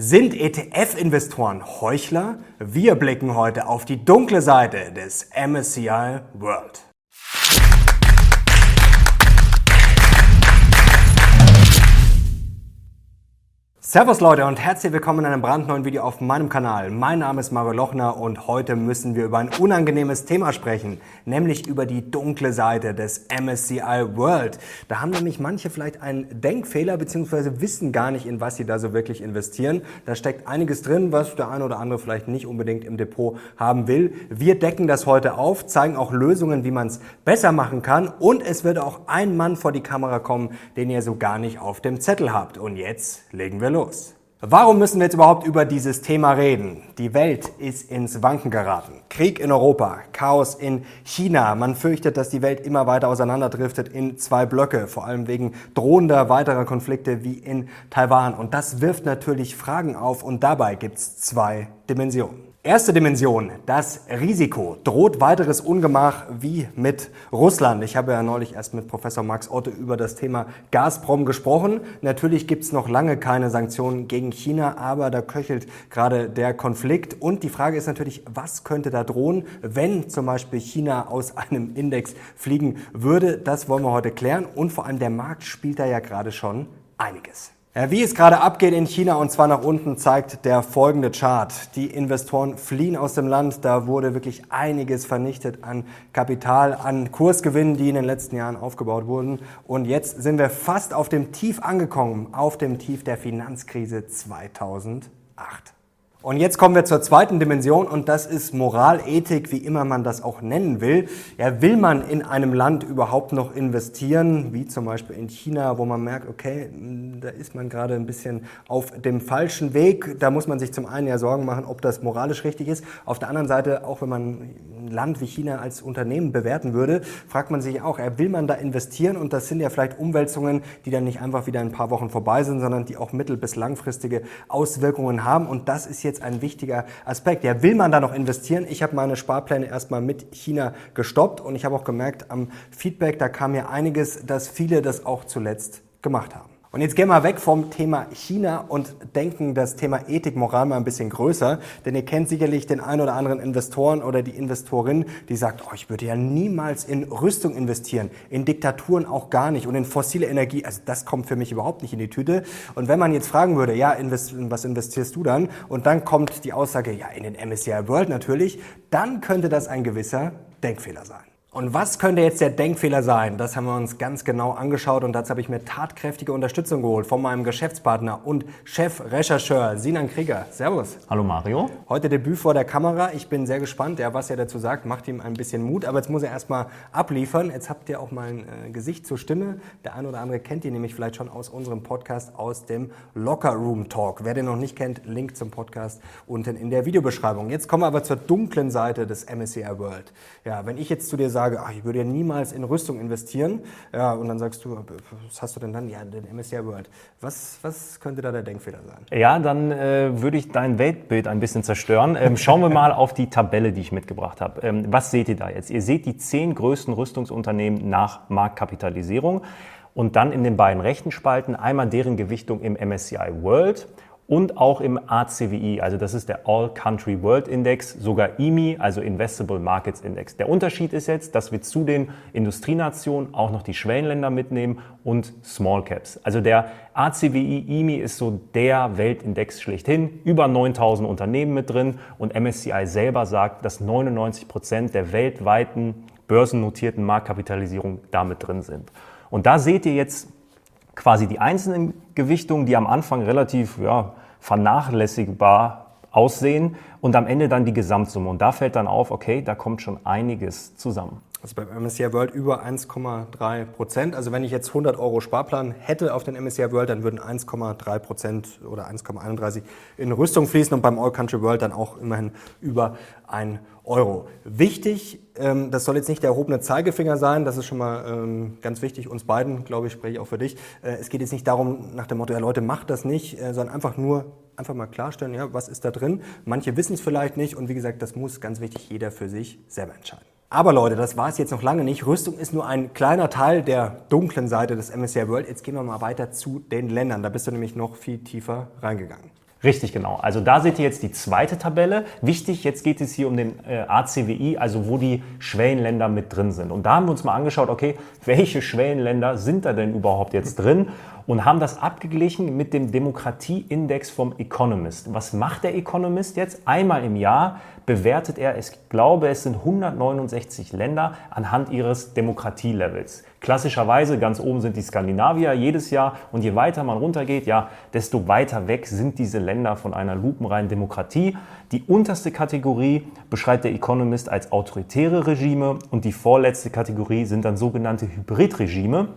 Sind ETF-Investoren Heuchler? Wir blicken heute auf die dunkle Seite des MSCI World. Servus Leute und herzlich willkommen in einem brandneuen Video auf meinem Kanal. Mein Name ist Mario Lochner und heute müssen wir über ein unangenehmes Thema sprechen, nämlich über die dunkle Seite des MSCI World. Da haben nämlich manche vielleicht einen Denkfehler bzw. wissen gar nicht, in was sie da so wirklich investieren. Da steckt einiges drin, was der eine oder andere vielleicht nicht unbedingt im Depot haben will. Wir decken das heute auf, zeigen auch Lösungen, wie man es besser machen kann und es wird auch ein Mann vor die Kamera kommen, den ihr so gar nicht auf dem Zettel habt. Und jetzt legen wir los los. Warum müssen wir jetzt überhaupt über dieses Thema reden? Die Welt ist ins Wanken geraten. Krieg in Europa, Chaos in China. Man fürchtet, dass die Welt immer weiter auseinanderdriftet in zwei Blöcke, vor allem wegen drohender weiterer Konflikte wie in Taiwan. Und das wirft natürlich Fragen auf und dabei gibt es zwei Dimensionen. Erste Dimension, das Risiko. Droht weiteres Ungemach wie mit Russland? Ich habe ja neulich erst mit Professor Max Otto über das Thema Gazprom gesprochen. Natürlich gibt es noch lange keine Sanktionen gegen China, aber da köchelt gerade der Konflikt. Und die Frage ist natürlich, was könnte da drohen, wenn zum Beispiel China aus einem Index fliegen würde? Das wollen wir heute klären. Und vor allem der Markt spielt da ja gerade schon einiges. Wie es gerade abgeht in China und zwar nach unten zeigt der folgende Chart. Die Investoren fliehen aus dem Land. Da wurde wirklich einiges vernichtet an Kapital, an Kursgewinnen, die in den letzten Jahren aufgebaut wurden. Und jetzt sind wir fast auf dem Tief angekommen, auf dem Tief der Finanzkrise 2008. Und jetzt kommen wir zur zweiten Dimension und das ist Moral, Ethik, wie immer man das auch nennen will. Ja, will man in einem Land überhaupt noch investieren, wie zum Beispiel in China, wo man merkt, okay, da ist man gerade ein bisschen auf dem falschen Weg. Da muss man sich zum einen ja Sorgen machen, ob das moralisch richtig ist. Auf der anderen Seite, auch wenn man ein Land wie China als Unternehmen bewerten würde, fragt man sich auch, will man da investieren? Und das sind ja vielleicht Umwälzungen, die dann nicht einfach wieder ein paar Wochen vorbei sind, sondern die auch mittel- bis langfristige Auswirkungen haben. Und das ist jetzt ein wichtiger Aspekt. Ja, will man da noch investieren? Ich habe meine Sparpläne erstmal mit China gestoppt und ich habe auch gemerkt am Feedback, da kam mir einiges, dass viele das auch zuletzt gemacht haben. Und jetzt gehen wir weg vom Thema China und denken das Thema Ethik, Moral mal ein bisschen größer. Denn ihr kennt sicherlich den einen oder anderen Investoren oder die Investorin, die sagt, oh, ich würde ja niemals in Rüstung investieren, in Diktaturen auch gar nicht und in fossile Energie. Also das kommt für mich überhaupt nicht in die Tüte. Und wenn man jetzt fragen würde, ja, invest was investierst du dann? Und dann kommt die Aussage, ja, in den MSCI World natürlich, dann könnte das ein gewisser Denkfehler sein. Und was könnte jetzt der Denkfehler sein? Das haben wir uns ganz genau angeschaut und dazu habe ich mir tatkräftige Unterstützung geholt von meinem Geschäftspartner und Chefrechercheur Sinan Krieger. Servus. Hallo Mario. Heute Debüt vor der Kamera. Ich bin sehr gespannt, ja, was er dazu sagt. Macht ihm ein bisschen Mut, aber jetzt muss er erstmal abliefern. Jetzt habt ihr auch mal ein äh, Gesicht zur Stimme. Der eine oder andere kennt ihn nämlich vielleicht schon aus unserem Podcast aus dem Locker Room Talk. Wer den noch nicht kennt, Link zum Podcast unten in der Videobeschreibung. Jetzt kommen wir aber zur dunklen Seite des MSCI World. Ja, wenn ich jetzt zu dir sage, sage, ach, ich würde ja niemals in Rüstung investieren, ja, und dann sagst du, was hast du denn dann? Ja, den MSCI World. Was, was könnte da der Denkfehler sein? Ja, dann äh, würde ich dein Weltbild ein bisschen zerstören. Ähm, schauen wir mal auf die Tabelle, die ich mitgebracht habe. Ähm, was seht ihr da jetzt? Ihr seht die zehn größten Rüstungsunternehmen nach Marktkapitalisierung und dann in den beiden rechten Spalten einmal deren Gewichtung im MSCI World und auch im ACWI, also das ist der All Country World Index, sogar IMI, also Investable Markets Index. Der Unterschied ist jetzt, dass wir zu den Industrienationen auch noch die Schwellenländer mitnehmen und Small Caps. Also der ACWI IMI ist so der Weltindex schlechthin, über 9000 Unternehmen mit drin und MSCI selber sagt, dass 99 Prozent der weltweiten börsennotierten Marktkapitalisierung damit drin sind. Und da seht ihr jetzt quasi die einzelnen Gewichtungen, die am Anfang relativ ja, vernachlässigbar aussehen und am Ende dann die Gesamtsumme. Und da fällt dann auf, okay, da kommt schon einiges zusammen. Also beim MSCI World über 1,3 Prozent. Also wenn ich jetzt 100 Euro Sparplan hätte auf den MSCI World, dann würden 1,3 Prozent oder 1,31 in Rüstung fließen und beim All Country World dann auch immerhin über 1 Euro. Wichtig, ähm, das soll jetzt nicht der erhobene Zeigefinger sein, das ist schon mal ähm, ganz wichtig, uns beiden, glaube ich, spreche ich auch für dich. Äh, es geht jetzt nicht darum, nach dem Motto, ja Leute, macht das nicht, äh, sondern einfach nur, einfach mal klarstellen, ja, was ist da drin. Manche wissen es vielleicht nicht und wie gesagt, das muss ganz wichtig jeder für sich selber entscheiden. Aber Leute, das war es jetzt noch lange nicht. Rüstung ist nur ein kleiner Teil der dunklen Seite des MSCI World. Jetzt gehen wir mal weiter zu den Ländern. Da bist du nämlich noch viel tiefer reingegangen. Richtig, genau. Also da seht ihr jetzt die zweite Tabelle. Wichtig, jetzt geht es hier um den äh, ACWI, also wo die Schwellenländer mit drin sind. Und da haben wir uns mal angeschaut, okay, welche Schwellenländer sind da denn überhaupt jetzt drin? Und haben das abgeglichen mit dem Demokratieindex vom Economist. Was macht der Economist jetzt? Einmal im Jahr bewertet er, ich glaube, es sind 169 Länder anhand ihres Demokratielevels. Klassischerweise ganz oben sind die Skandinavier jedes Jahr und je weiter man runtergeht, ja, desto weiter weg sind diese Länder von einer lupenreinen Demokratie. Die unterste Kategorie beschreibt der Economist als autoritäre Regime und die vorletzte Kategorie sind dann sogenannte Hybridregime.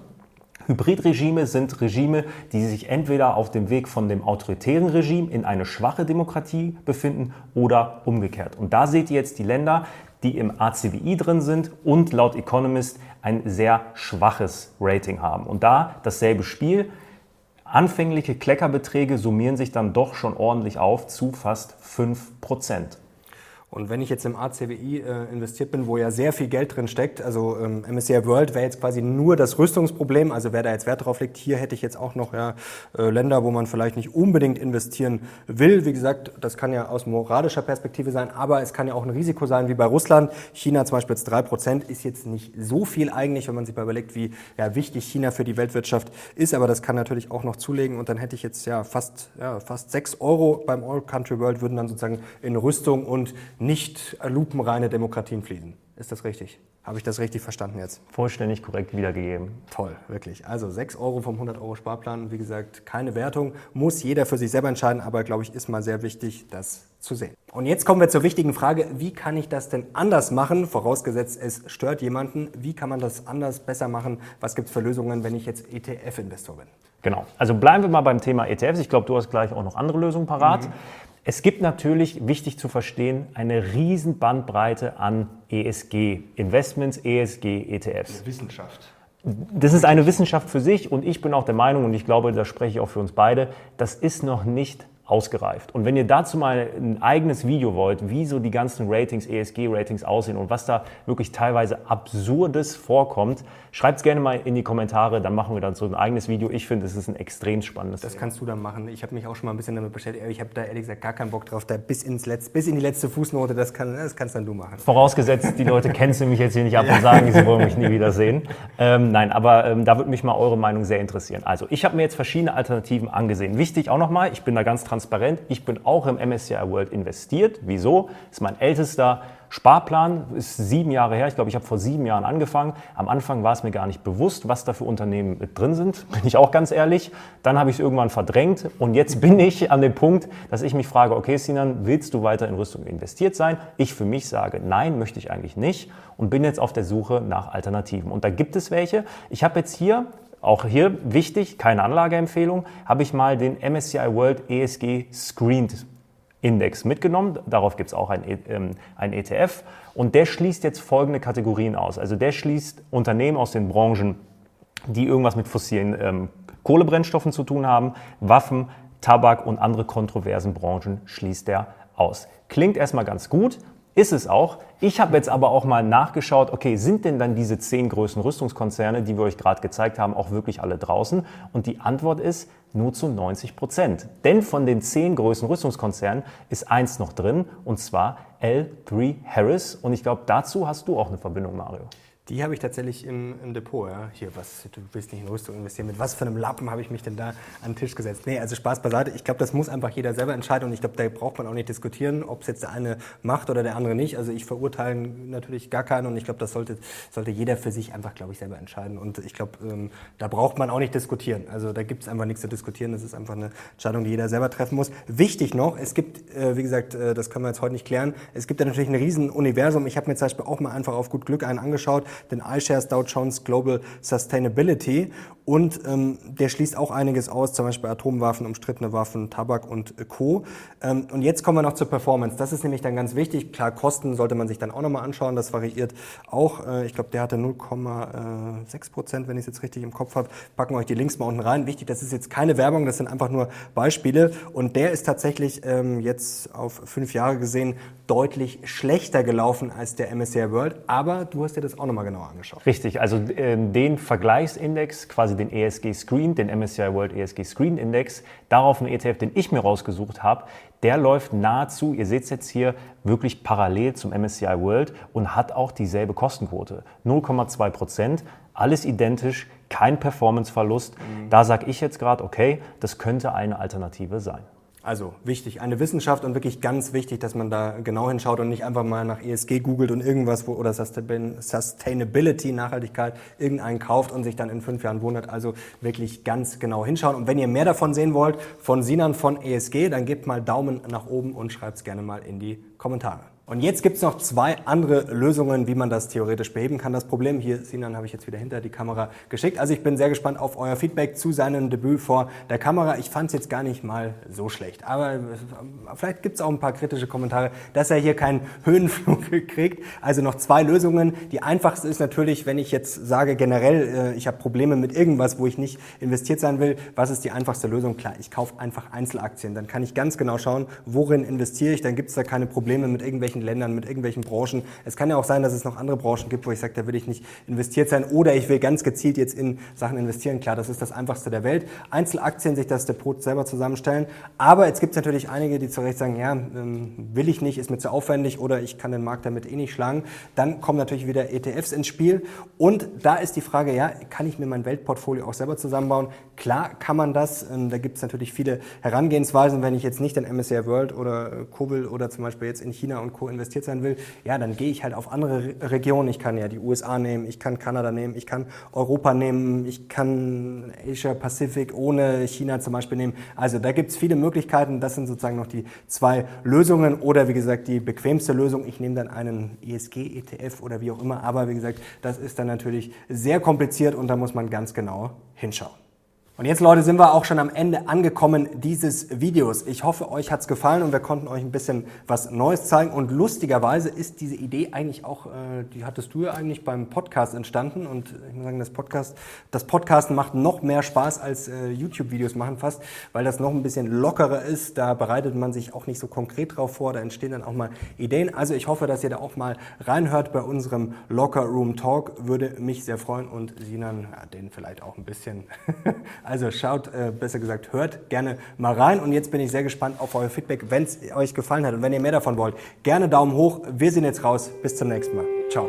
Hybridregime sind Regime, die sich entweder auf dem Weg von dem autoritären Regime in eine schwache Demokratie befinden oder umgekehrt. Und da seht ihr jetzt die Länder, die im ACWI drin sind und laut Economist ein sehr schwaches Rating haben. Und da dasselbe Spiel. Anfängliche Kleckerbeträge summieren sich dann doch schon ordentlich auf zu fast 5 Prozent. Und wenn ich jetzt im ACWI äh, investiert bin, wo ja sehr viel Geld drin steckt, also ähm, MSCI World wäre jetzt quasi nur das Rüstungsproblem, also wer da jetzt Wert drauf legt, hier hätte ich jetzt auch noch ja, äh, Länder, wo man vielleicht nicht unbedingt investieren will. Wie gesagt, das kann ja aus moralischer Perspektive sein, aber es kann ja auch ein Risiko sein, wie bei Russland. China zum Beispiel jetzt drei Prozent ist jetzt nicht so viel eigentlich, wenn man sich mal überlegt, wie ja, wichtig China für die Weltwirtschaft ist, aber das kann natürlich auch noch zulegen und dann hätte ich jetzt ja fast, ja, fast sechs Euro beim All Country World würden dann sozusagen in Rüstung und nicht lupenreine Demokratien fließen. Ist das richtig? Habe ich das richtig verstanden jetzt? Vollständig korrekt wiedergegeben. Toll, wirklich. Also 6 Euro vom 100 Euro Sparplan. Wie gesagt, keine Wertung. Muss jeder für sich selber entscheiden, aber glaube ich, ist mal sehr wichtig, das zu sehen. Und jetzt kommen wir zur wichtigen Frage, wie kann ich das denn anders machen? Vorausgesetzt, es stört jemanden. Wie kann man das anders, besser machen? Was gibt es für Lösungen, wenn ich jetzt ETF-Investor bin? Genau. Also bleiben wir mal beim Thema ETFs. Ich glaube, du hast gleich auch noch andere Lösungen parat. Mhm. Es gibt natürlich, wichtig zu verstehen, eine riesen Bandbreite an ESG, Investments, ESG, ETFs. Wissenschaft. Das ist eine Wissenschaft für sich und ich bin auch der Meinung, und ich glaube, da spreche ich auch für uns beide, das ist noch nicht ausgereift. Und wenn ihr dazu mal ein eigenes Video wollt, wie so die ganzen Ratings, ESG-Ratings aussehen und was da wirklich teilweise Absurdes vorkommt, schreibt es gerne mal in die Kommentare, dann machen wir dann so ein eigenes Video. Ich finde, es ist ein extrem spannendes Das kannst du dann machen. Ich habe mich auch schon mal ein bisschen damit beschäftigt. Ich habe da ehrlich gesagt gar keinen Bock drauf, da bis, ins Letz-, bis in die letzte Fußnote, das, kann, das kannst dann du machen. Vorausgesetzt, die Leute kennen mich jetzt hier nicht ab und sagen, sie wollen mich nie wieder sehen. Ähm, nein, aber ähm, da würde mich mal eure Meinung sehr interessieren. Also, ich habe mir jetzt verschiedene Alternativen angesehen. Wichtig auch nochmal, ich bin da ganz transparent transparent. Ich bin auch im MSCI World investiert. Wieso? Das ist mein ältester Sparplan, ist sieben Jahre her. Ich glaube, ich habe vor sieben Jahren angefangen. Am Anfang war es mir gar nicht bewusst, was da für Unternehmen mit drin sind, bin ich auch ganz ehrlich. Dann habe ich es irgendwann verdrängt und jetzt bin ich an dem Punkt, dass ich mich frage, okay Sinan, willst du weiter in Rüstung investiert sein? Ich für mich sage, nein, möchte ich eigentlich nicht und bin jetzt auf der Suche nach Alternativen. Und da gibt es welche. Ich habe jetzt hier auch hier wichtig, keine Anlageempfehlung, habe ich mal den MSCI World ESG Screened Index mitgenommen. Darauf gibt es auch ein, ähm, ein ETF. Und der schließt jetzt folgende Kategorien aus. Also der schließt Unternehmen aus den Branchen, die irgendwas mit fossilen ähm, Kohlebrennstoffen zu tun haben, Waffen, Tabak und andere kontroversen Branchen schließt er aus. Klingt erstmal ganz gut, ist es auch. Ich habe jetzt aber auch mal nachgeschaut, okay, sind denn dann diese zehn größten Rüstungskonzerne, die wir euch gerade gezeigt haben, auch wirklich alle draußen? Und die Antwort ist nur zu 90 Prozent. Denn von den zehn größten Rüstungskonzernen ist eins noch drin, und zwar L3 Harris. Und ich glaube, dazu hast du auch eine Verbindung, Mario. Die habe ich tatsächlich im, im, Depot. Ja. Hier, was, du willst nicht in Rüstung investieren. Mit was für einem Lappen habe ich mich denn da an den Tisch gesetzt? Nee, also Spaß beiseite. Ich glaube, das muss einfach jeder selber entscheiden und ich glaube, da braucht man auch nicht diskutieren, ob es jetzt der eine macht oder der andere nicht. Also ich verurteile natürlich gar keinen und ich glaube, das sollte, sollte jeder für sich einfach, glaube ich, selber entscheiden. Und ich glaube, ähm, da braucht man auch nicht diskutieren. Also da gibt es einfach nichts zu diskutieren. Das ist einfach eine Entscheidung, die jeder selber treffen muss. Wichtig noch, es gibt, äh, wie gesagt, äh, das können wir jetzt heute nicht klären, es gibt ja natürlich ein riesen Universum. Ich habe mir zum Beispiel auch mal einfach auf gut Glück einen angeschaut den iShares Dow Jones Global Sustainability. Und ähm, der schließt auch einiges aus, zum Beispiel Atomwaffen, umstrittene Waffen, Tabak und Co. Ähm, und jetzt kommen wir noch zur Performance. Das ist nämlich dann ganz wichtig. Klar, Kosten sollte man sich dann auch nochmal anschauen. Das variiert auch. Äh, ich glaube, der hatte 0,6 Prozent, wenn ich es jetzt richtig im Kopf habe. Packen euch die Links mal unten rein. Wichtig, das ist jetzt keine Werbung, das sind einfach nur Beispiele. Und der ist tatsächlich ähm, jetzt auf fünf Jahre gesehen deutlich schlechter gelaufen als der MSCI World. Aber du hast dir das auch nochmal nochmal genauer angeschaut. Richtig, also äh, den Vergleichsindex, quasi den ESG Screen, den MSCI World ESG Screen Index, darauf ein ETF, den ich mir rausgesucht habe, der läuft nahezu, ihr seht es jetzt hier, wirklich parallel zum MSCI World und hat auch dieselbe Kostenquote. 0,2 Prozent, alles identisch, kein Performanceverlust. Mhm. Da sage ich jetzt gerade, okay, das könnte eine Alternative sein. Also wichtig, eine Wissenschaft und wirklich ganz wichtig, dass man da genau hinschaut und nicht einfach mal nach ESG googelt und irgendwas wo, oder Sustainability, Nachhaltigkeit, irgendeinen kauft und sich dann in fünf Jahren wundert. Also wirklich ganz genau hinschauen. Und wenn ihr mehr davon sehen wollt, von Sinan von ESG, dann gebt mal Daumen nach oben und schreibt es gerne mal in die Kommentare. Und jetzt gibt es noch zwei andere Lösungen, wie man das theoretisch beheben kann. Das Problem, hier, Sinan, habe ich jetzt wieder hinter die Kamera geschickt. Also ich bin sehr gespannt auf euer Feedback zu seinem Debüt vor der Kamera. Ich fand es jetzt gar nicht mal so schlecht. Aber vielleicht gibt es auch ein paar kritische Kommentare, dass er hier keinen Höhenflug kriegt. Also noch zwei Lösungen. Die einfachste ist natürlich, wenn ich jetzt sage generell, äh, ich habe Probleme mit irgendwas, wo ich nicht investiert sein will. Was ist die einfachste Lösung? Klar, ich kaufe einfach Einzelaktien. Dann kann ich ganz genau schauen, worin investiere ich. Dann gibt es da keine Probleme mit irgendwelchen irgendwelchen Ländern, mit irgendwelchen Branchen. Es kann ja auch sein, dass es noch andere Branchen gibt, wo ich sage, da will ich nicht investiert sein oder ich will ganz gezielt jetzt in Sachen investieren. Klar, das ist das Einfachste der Welt. Einzelaktien, sich das Depot selber zusammenstellen. Aber jetzt gibt es natürlich einige, die zu Recht sagen, ja, ähm, will ich nicht, ist mir zu aufwendig oder ich kann den Markt damit eh nicht schlagen. Dann kommen natürlich wieder ETFs ins Spiel. Und da ist die Frage, ja, kann ich mir mein Weltportfolio auch selber zusammenbauen? Klar kann man das. Ähm, da gibt es natürlich viele Herangehensweisen. Wenn ich jetzt nicht in MSCI World oder Kobel oder zum Beispiel jetzt in China und Co investiert sein will, ja, dann gehe ich halt auf andere Regionen. Ich kann ja die USA nehmen, ich kann Kanada nehmen, ich kann Europa nehmen, ich kann Asia Pacific ohne China zum Beispiel nehmen. Also da gibt es viele Möglichkeiten. Das sind sozusagen noch die zwei Lösungen oder wie gesagt die bequemste Lösung. Ich nehme dann einen ESG-ETF oder wie auch immer. Aber wie gesagt, das ist dann natürlich sehr kompliziert und da muss man ganz genau hinschauen. Und jetzt, Leute, sind wir auch schon am Ende angekommen dieses Videos. Ich hoffe, euch hat's gefallen und wir konnten euch ein bisschen was Neues zeigen. Und lustigerweise ist diese Idee eigentlich auch, äh, die hattest du ja eigentlich beim Podcast entstanden. Und ich muss sagen, das Podcast, das Podcasten macht noch mehr Spaß als äh, YouTube-Videos machen fast, weil das noch ein bisschen lockerer ist. Da bereitet man sich auch nicht so konkret drauf vor. Da entstehen dann auch mal Ideen. Also ich hoffe, dass ihr da auch mal reinhört bei unserem Locker Room Talk. Würde mich sehr freuen und Sinan, ja, den vielleicht auch ein bisschen. Also schaut, äh, besser gesagt, hört gerne mal rein. Und jetzt bin ich sehr gespannt auf euer Feedback, wenn es euch gefallen hat und wenn ihr mehr davon wollt. Gerne Daumen hoch. Wir sind jetzt raus. Bis zum nächsten Mal. Ciao.